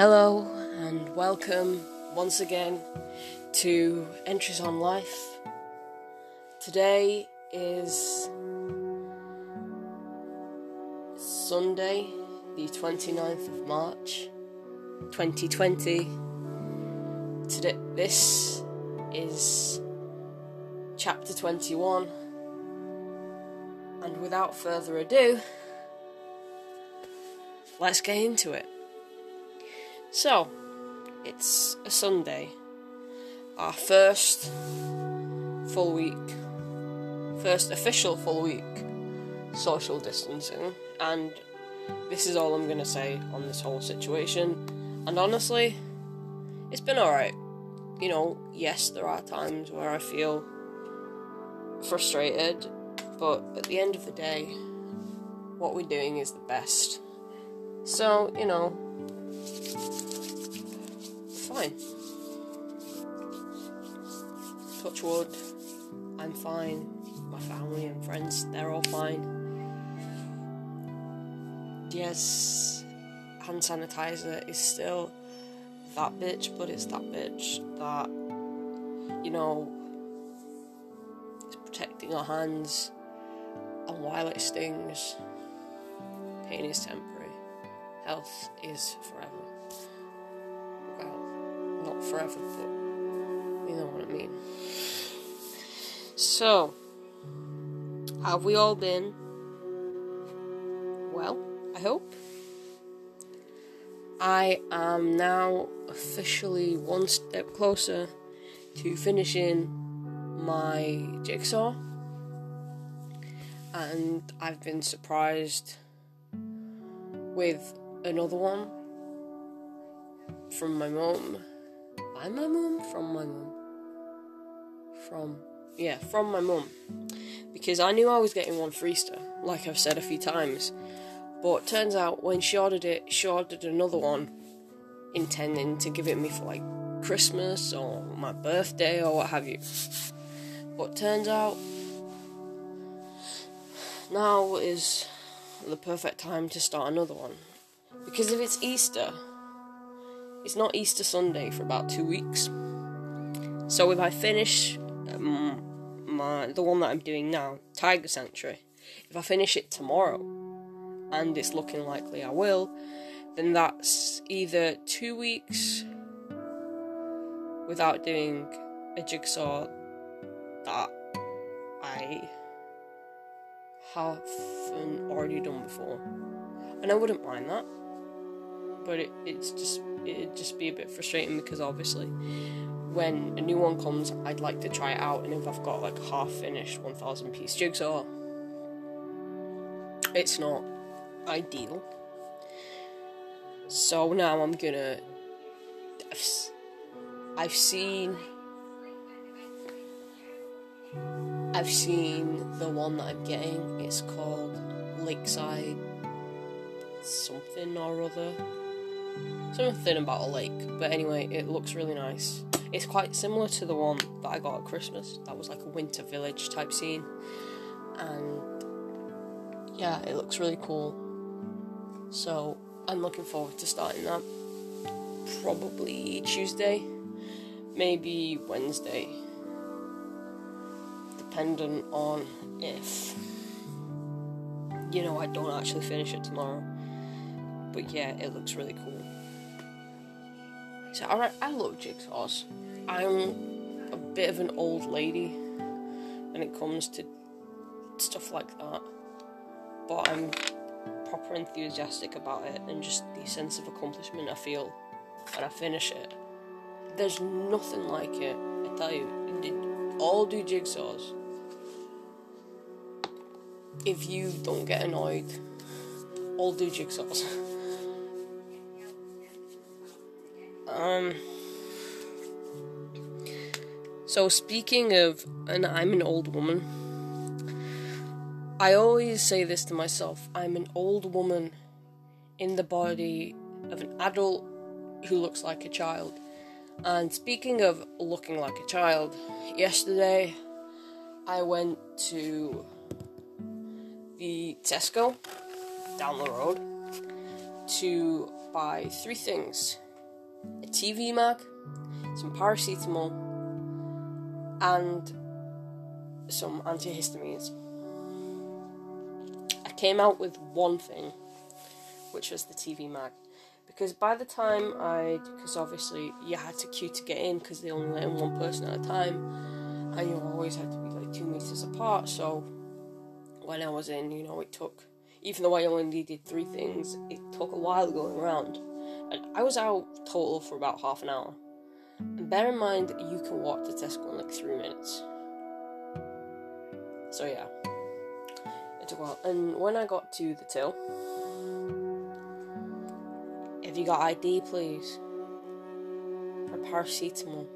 Hello and welcome once again to Entries on Life. Today is Sunday, the 29th of March, 2020. Today, this is chapter 21. And without further ado, let's get into it. So, it's a Sunday, our first full week, first official full week social distancing, and this is all I'm gonna say on this whole situation. And honestly, it's been alright. You know, yes, there are times where I feel frustrated, but at the end of the day, what we're doing is the best. So, you know, fine. Touch wood, I'm fine. My family and friends, they're all fine. Yes, hand sanitizer is still that bitch, but it's that bitch that, you know, is protecting our hands, and while it stings, pain is temporary, health is forever forever, but you know what I mean. So, have we all been? Well, I hope. I am now officially one step closer to finishing my jigsaw, and I've been surprised with another one from my mum by my mum? From my mum. From, yeah, from my mum. Because I knew I was getting one for Easter, like I've said a few times. But turns out when she ordered it, she ordered another one, intending to give it me for like Christmas or my birthday or what have you. But turns out now is the perfect time to start another one. Because if it's Easter, it's not Easter Sunday for about two weeks. So if I finish um, my the one that I'm doing now, Tiger Sanctuary, if I finish it tomorrow, and it's looking likely I will, then that's either two weeks without doing a jigsaw that I haven't already done before. And I wouldn't mind that. But it, it's just it'd just be a bit frustrating because obviously when a new one comes, I'd like to try it out, and if I've got like half finished 1000 piece jigsaw, it's not ideal. So now I'm gonna. I've, I've seen. I've seen the one that I'm getting. It's called Lakeside something or other something about a lake. But anyway, it looks really nice. It's quite similar to the one that I got at Christmas. That was like a winter village type scene. And yeah, it looks really cool. So I'm looking forward to starting that. Probably Tuesday, maybe Wednesday. Dependent on if, you know, I don't actually finish it tomorrow. But yeah, it looks really cool. So I, I love jigsaws. I'm a bit of an old lady when it comes to stuff like that, but I'm proper enthusiastic about it and just the sense of accomplishment I feel when I finish it. There's nothing like it. I tell you, all do jigsaws. If you don't get annoyed, all do jigsaws. Um. So speaking of, and I'm an old woman. I always say this to myself: I'm an old woman in the body of an adult who looks like a child. And speaking of looking like a child, yesterday I went to the Tesco down the road to buy three things a TV mag, some paracetamol, and some antihistamines. I came out with one thing, which was the TV mag. Because by the time I, because obviously you had to queue to get in because they only let in one person at a time, and you always had to be like two meters apart. So when I was in, you know, it took, even though I only did three things, it took a while going around. And I was out total for about half an hour. And bear in mind you can walk to Tesco in like three minutes. So yeah, it took a while. And when I got to the till, have you got ID, please? For paracetamol,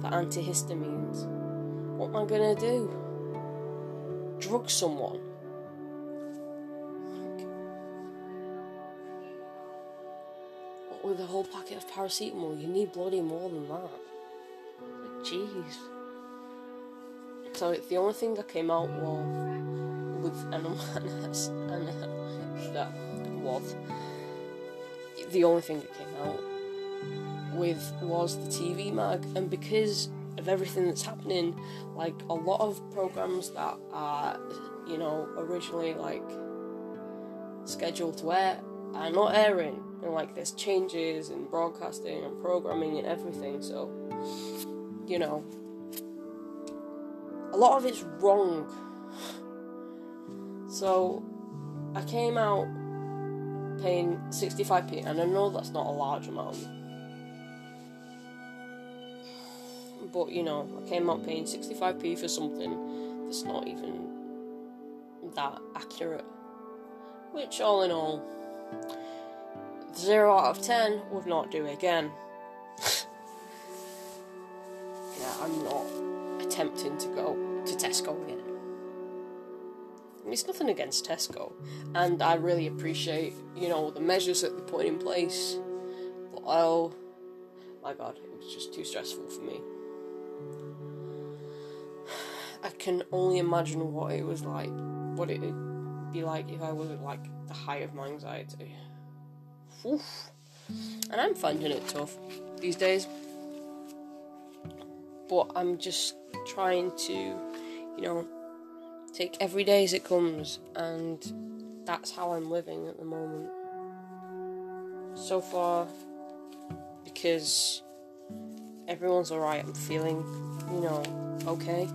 for antihistamines. What am I gonna do? Drug someone? With a whole packet of paracetamol? You need bloody more than that. Like, jeez. So the only thing that came out was with and and that was the only thing that came out with was the TV mag, and because of everything that's happening, like a lot of programs that are, you know, originally like scheduled to air are not airing, and like there's changes in broadcasting and programming and everything, so you know, a lot of it's wrong. So I came out paying 65p, and I know that's not a large amount. But you know, I came out paying 65p for something that's not even that accurate. Which, all in all, 0 out of 10 would not do again. yeah, I'm not attempting to go to Tesco again. It's nothing against Tesco, and I really appreciate, you know, the measures that they put in place. But oh my god, it was just too stressful for me. I can only imagine what it was like, what it would be like if I was at like the height of my anxiety. Oof. And I'm finding it tough these days. But I'm just trying to, you know, take every day as it comes, and that's how I'm living at the moment. So far, because everyone's alright, I'm feeling, you know, okay.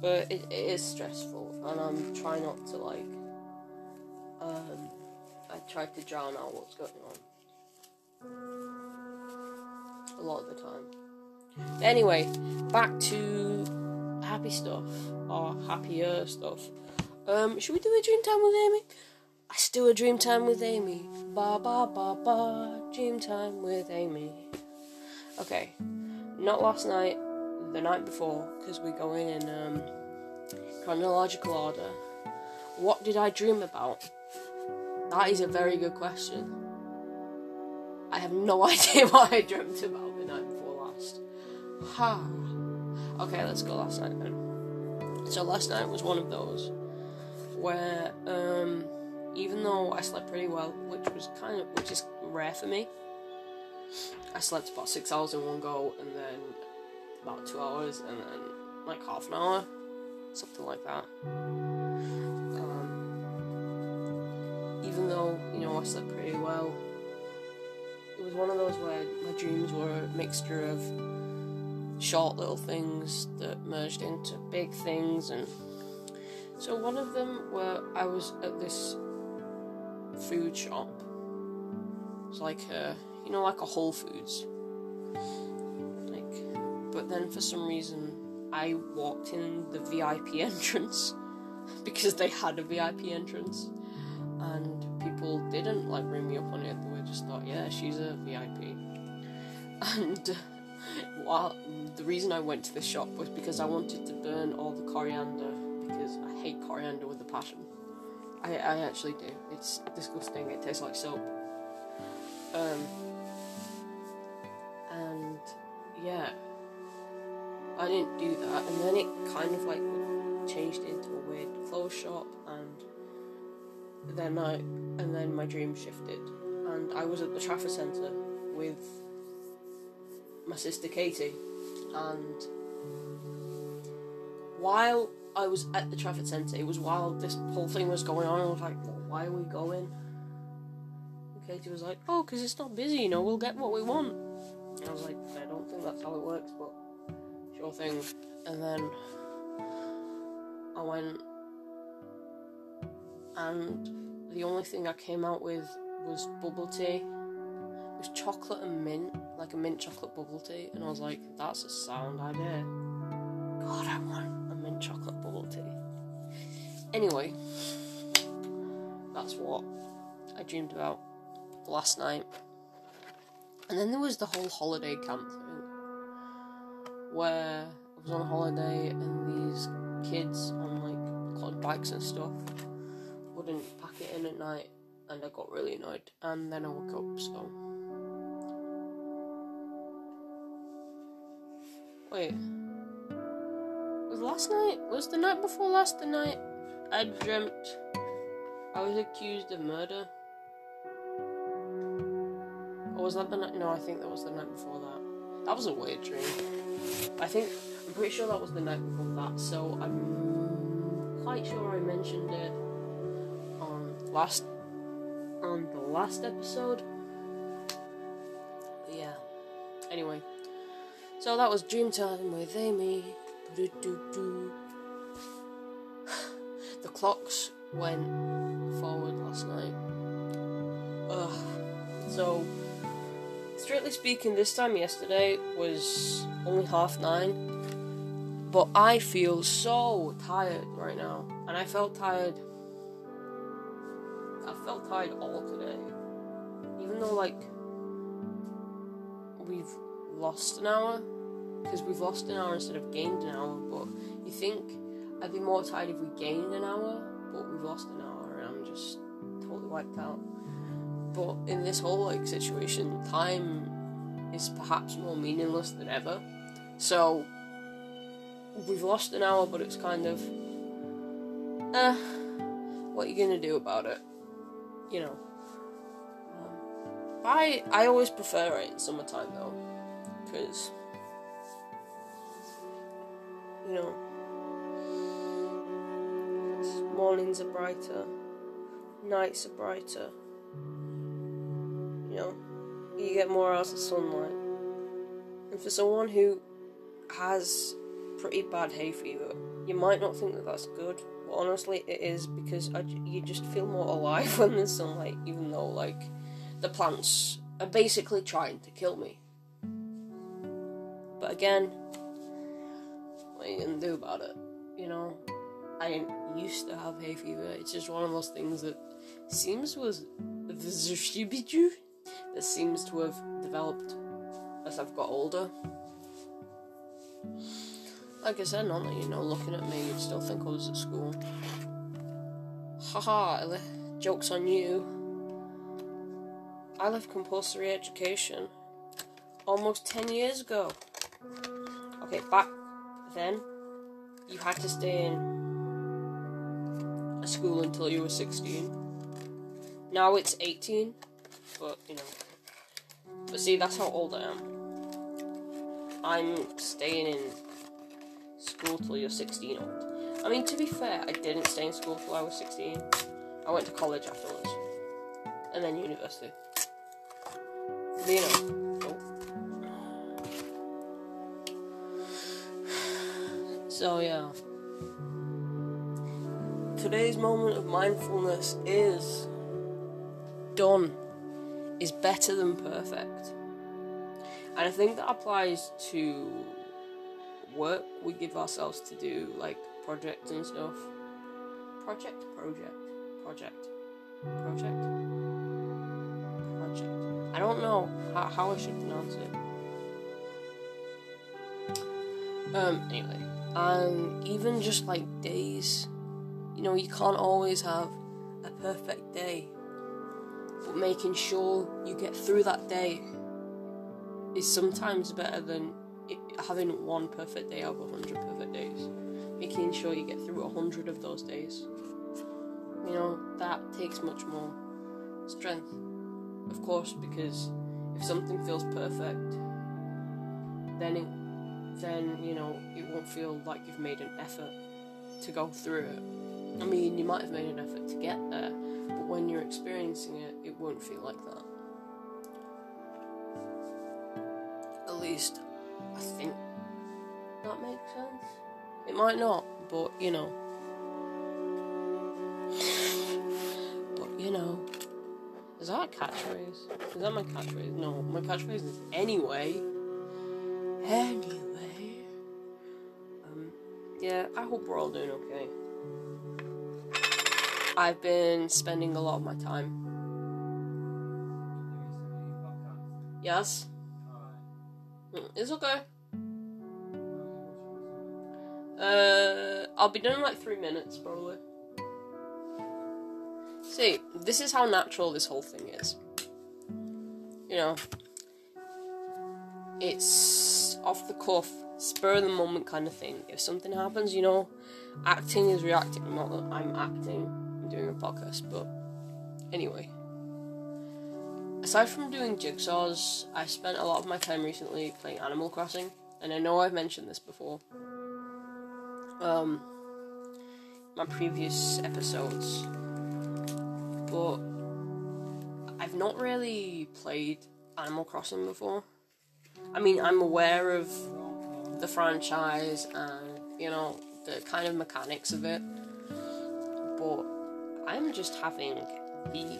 But it, it is stressful, and I'm trying not to, like, um, Try to drown out what's going on. A lot of the time. Anyway, back to happy stuff or happier stuff. Um, should we do a dream time with Amy? I still a dream time with Amy. Ba ba ba ba. Dream time with Amy. Okay, not last night, the night before, because we go in in um, chronological order. What did I dream about? That is a very good question. I have no idea what I dreamt about the night before last. Ha. Okay, let's go last night then. So last night was one of those where, um, even though I slept pretty well, which was kind of, which is rare for me, I slept about six hours in one go, and then about two hours, and then like half an hour, something like that. Pretty well, it was one of those where my dreams were a mixture of short little things that merged into big things and so one of them where I was at this food shop. It's like a you know like a Whole Foods. Like but then for some reason I walked in the VIP entrance because they had a VIP entrance and people didn't like ring me up on it, they just thought, yeah, she's a VIP. And while the reason I went to the shop was because I wanted to burn all the coriander because I hate coriander with a passion. I, I actually do. It's disgusting. It tastes like soap. Um, and yeah, I didn't do that, and then it kind of like changed into a weird clothes shop, and then I and then my dream shifted, and I was at the Trafford Centre with my sister Katie, and while I was at the Trafford Centre, it was while this whole thing was going on. I was like, well, "Why are we going?" And Katie was like, "Oh, because it's not busy. You know, we'll get what we want." And I was like, "I don't think that's how it works, but sure thing." And then I went, and the only thing I came out with was bubble tea. It was chocolate and mint, like a mint chocolate bubble tea, and I was like, "That's a sound idea." God, I want a mint chocolate bubble tea. Anyway, that's what I dreamed about last night. And then there was the whole holiday camp thing, where I was on holiday and these kids on like quad bikes and stuff wouldn't pack it in at night, and I got really annoyed. And then I woke up, so. Wait. Was last night? Was the night before last the night I dreamt I was accused of murder? Or was that the night? No, I think that was the night before that. That was a weird dream. I think I'm pretty sure that was the night before that. So I'm quite sure I mentioned it last on the last episode. But yeah. Anyway, so that was Dream Time with Amy. The clocks went forward last night. Ugh. So, strictly speaking, this time yesterday was only half nine. But I feel so tired right now. And I felt tired. I felt tired all today. Even though, like, we've lost an hour. Because we've lost an hour instead of gained an hour. But you think I'd be more tired if we gained an hour. But we've lost an hour and I'm just totally wiped out. But in this whole, like, situation, time is perhaps more meaningless than ever. So, we've lost an hour, but it's kind of, eh, what are you gonna do about it? You know. Um, I I always prefer it in summertime though, because you know, mornings are brighter, nights are brighter. You know, you get more out of sunlight. And for someone who has pretty bad hay fever, you might not think that that's good, honestly, it is because I you just feel more alive when there's sunlight, even though, like, the plants are basically trying to kill me. But again, what are you gonna do about it? You know, I used to have hay fever. It's just one of those things that seems was that seems to have developed as I've got older. Like I said, that you know, looking at me, you'd still think I was at school. Haha, le- joke's on you. I left compulsory education almost 10 years ago. Okay, back then, you had to stay in a school until you were 16. Now it's 18, but you know. But see, that's how old I am. I'm staying in school till you're 16 old. I mean, to be fair, I didn't stay in school till I was 16. I went to college afterwards. And then university. But, you know. oh. So, yeah. Today's moment of mindfulness is done is better than perfect. And I think that applies to work we give ourselves to do, like projects and stuff. Project, project, project, project, project. I don't know how, how I should pronounce it. Um, anyway, and even just like days, you know, you can't always have a perfect day, but making sure you get through that day is sometimes better than having one perfect day out of a hundred perfect days. Making sure you get through a hundred of those days, you know, that takes much more strength. of course, because if something feels perfect, then it, then you know it won't feel like you've made an effort to go through it. I mean, you might have made an effort to get there, but when you're experiencing it, it won't feel like that. At least, I think that makes sense. It might not, but you know. but you know. Is that a catchphrase? Is that my catchphrase? No, my catchphrase is anyway. Anyway. Um, yeah, I hope we're all doing okay. I've been spending a lot of my time. Yes? Mm, It's okay. Uh, I'll be done in like three minutes, probably. See, this is how natural this whole thing is. You know, it's off the cuff, spur of the moment kind of thing. If something happens, you know, acting is reacting. Not that I'm acting, I'm doing a podcast, but anyway. Aside from doing jigsaws, I spent a lot of my time recently playing Animal Crossing, and I know I've mentioned this before. Um, my previous episodes, but I've not really played Animal Crossing before. I mean, I'm aware of the franchise and you know the kind of mechanics of it, but I'm just having the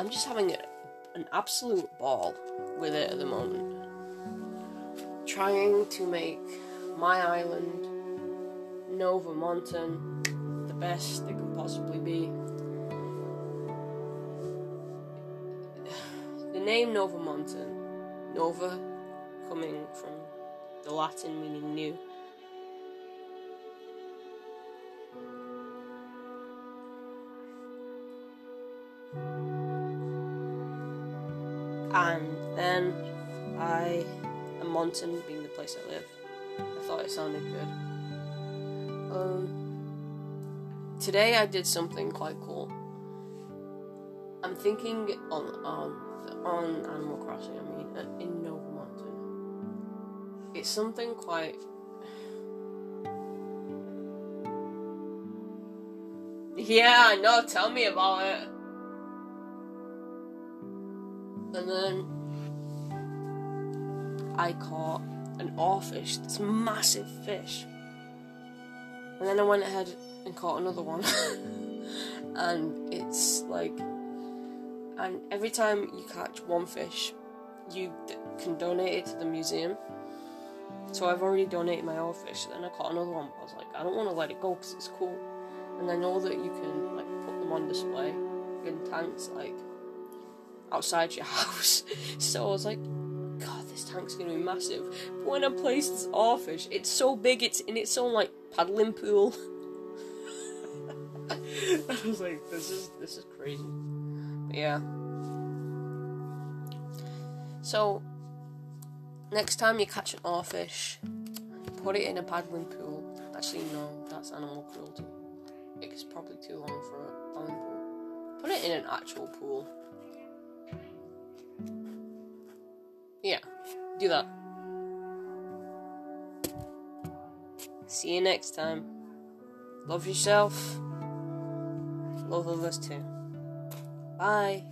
I'm just having a, an absolute ball with it at the moment. Trying to make my island, Nova Monton, the best it can possibly be. The name Nova Monton, Nova coming from the Latin meaning new. And then I, and Monton being the place I live, I thought it sounded good. Um, today I did something quite cool. I'm thinking on on on Animal Crossing. I mean, uh, in Nova Monton. It's something quite. Yeah, no, tell me about it. Then I caught an oarfish, this massive fish. And then I went ahead and caught another one. and it's like, and every time you catch one fish, you can donate it to the museum. So I've already donated my oarfish. Then I caught another one. I was like, I don't want to let it go because it's cool. And I know that you can like put them on display in tanks, like outside your house. so I was like, God, this tank's gonna be massive. But when I placed this oarfish, it's so big, it's in its own like paddling pool. I was like, this is this is crazy. But yeah. So next time you catch an oarfish, put it in a paddling pool. Actually, no, that's animal cruelty. It's probably too long for a paddling pool. Put it in an actual pool. Yeah, do that. See you next time. Love yourself. Love others too. Bye.